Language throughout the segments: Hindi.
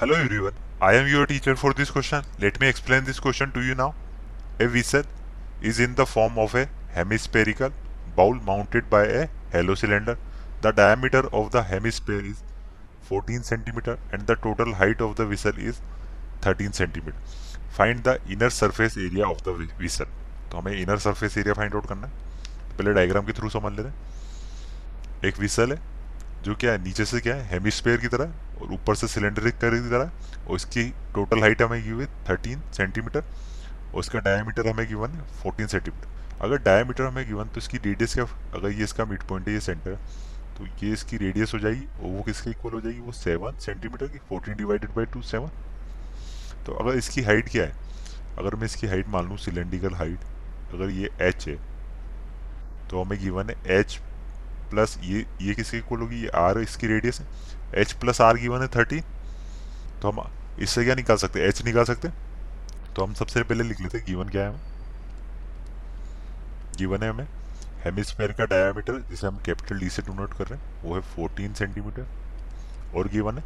Hello everyone, I am your teacher for this question. Let me explain this question to you now. A vessel is in the form of a hemispherical bowl mounted by a hollow cylinder. The diameter of the hemisphere is 14 centimeter and the total height of the vessel is 13 centimeter. Find the inner surface area of the vessel. तो हमें inner surface area find out करना है पहले डायग्राम के थ्रू समझ लेते हैं एक विसल है जो क्या है नीचे से क्या है हेमिस्फेयर की तरह और ऊपर से सिलेंडरिक की तरह और इसकी टोटल हाइट हमें गिवन थर्टीन सेंटीमीटर और इसका डायमीटर हमें गिवन है फोर्टीन सेंटीमीटर अगर डायमीटर हमें गिवन तो इसकी रेडियस क्या, अगर ये इसका मिड पॉइंट है, ये सेंटर है तो ये इसकी रेडियस हो जाएगी और वो किसके इक्वल हो जाएगी? वो सेवन सेंटीमीटर की fourteen divided by two seven तो अगर इसकी हाइट क्या है? अगर मैं इसकी हाइट मान लूँ सिलेंड्रिकल हाइट अगर ये एच है तो हमें गिवन है एच प्लस ये ये किसके इक्वल होगी? ये आर इसकी रेडियस है। एच प्लस आर गिवन है थर्टी तो हम इससे क्या निकाल सकते एच निकाल सकते तो हम सबसे पहले लिख लेते गिवन क्या है हमें? गिवन है हमें हेमिस्फेयर का डायमीटर जिसे हम कैपिटल डी से डोनोट कर रहे हैं, वो है 14 सेंटीमीटर और गिवन है।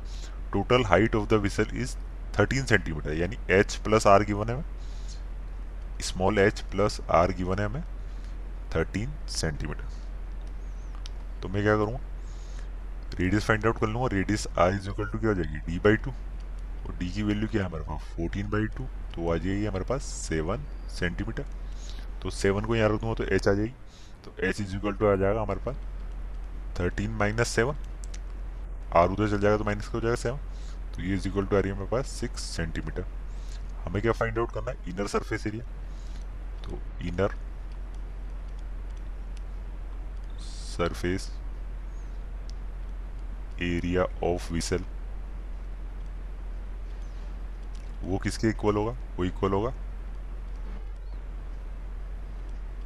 Total height of the vessel is 13 centimeter यानी एच प्लस आर गिवन है हमें। Small H plus R given है हमें 13 सेंटीमीटर तो मैं क्या करूँगा? रेडियस फाइंड आउट कर लूँगा। Radius R is equal to क्या हो जाएगी? डी बाई टू और डी की वैल्यू क्या है? हमारे पास फोर्टीन बाई टू तो आ जाएगी हमारे पास सेवन सेंटीमीटर तो सेवन को यहाँ रख दूँगा तो एच आ जाएगी। तो एच इज़ इक्वल टू आ जाएगा हमारे पास थर्टीन माइनस सेवन आर उधर चल जाएगा तो माइनस का हो जाएगा? सेवन तो ये इज़ इक्वल टू आ रही है हमारे पास सिक्स सेंटीमीटर हमें क्या फाइंड आउट करना है? इनर सरफेस एरिया तो inner surface area of vessel वो किसके इक्वल होगा? वो इक्वल होगा।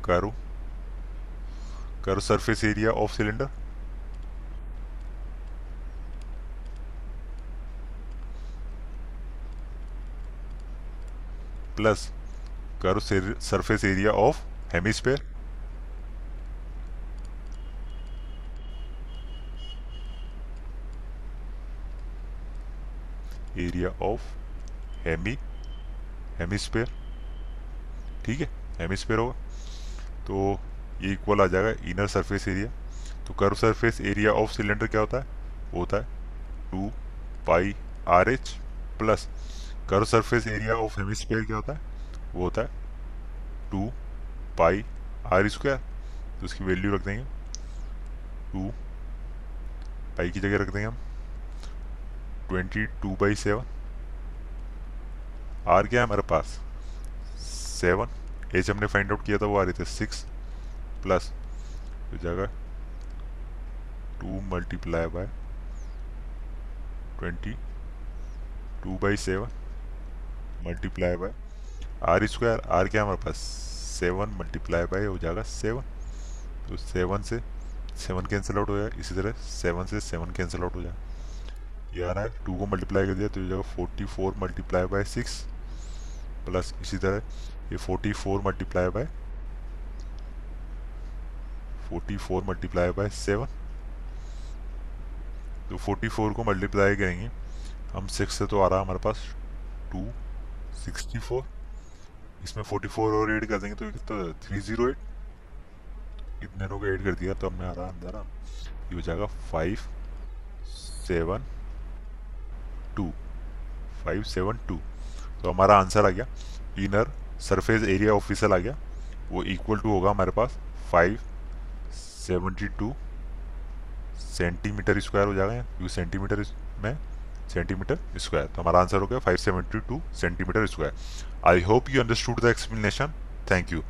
करो। करो surface area of cylinder plus करो surface area of hemisphere area of hemi hemisphere ठीक है? हेमिस्फेयर होगा। तो ये इक्वल आ जाएगा इनर सरफेस एरिया तो curve surface area of cylinder क्या होता है? वो होता है two pi R H plus curve surface area of hemisphere क्या होता है? वो होता है टू पाई आर स्क्वायर तो उसकी वैल्यू रख देंगे। टू पाई की जगह रख देंगे हम। Twenty two by seven. R क्या है हमारे पास? सेवन। एच हमने फाइंड आउट किया था, वो आ रही थे सिक्स प्लस हो two multiply by twenty two by seven multiply by R square R क्या हमारे पास? सेवन मल्टीप्लाई बाय हो जाएगा सेवन। तो सेवन से, सेवन कैंसिल आउट हो जाएगा इसी तरह सेवन से सेवन कैंसिल आउट हो जाएगा ये आ रहा है। टू को मल्टीप्लाई कर दिया तो ये जगह forty four multiply by six plus इसी तरह। ये forty four multiply by forty four multiply by seven तो फोर्टी फोर को मल्टीप्लाई करेंगे। हम सिक्स से तो आ रहा है हमारे पास टू सिक्सटी फोर इसमें फोर्टी फोर और एड कर देंगे तो कितना थ्री ज़ीरो एट इतने लोग ऐड कर दिया? तो हमें आ रहा अंदर। ये हो जाएगा five seven two five seven two तो हमारा आंसर आ गया। Inner surface area of vessel आ गया। वो इक्वल टू होगा हमारे पास five seventy two centimetre square हो जाएगा क्योंकि सेंटीमीटर में सेंटीमीटर स्क्वायर तो हमारा आंसर हो गया five seventy two centimetre square I hope you understood the explanation thank you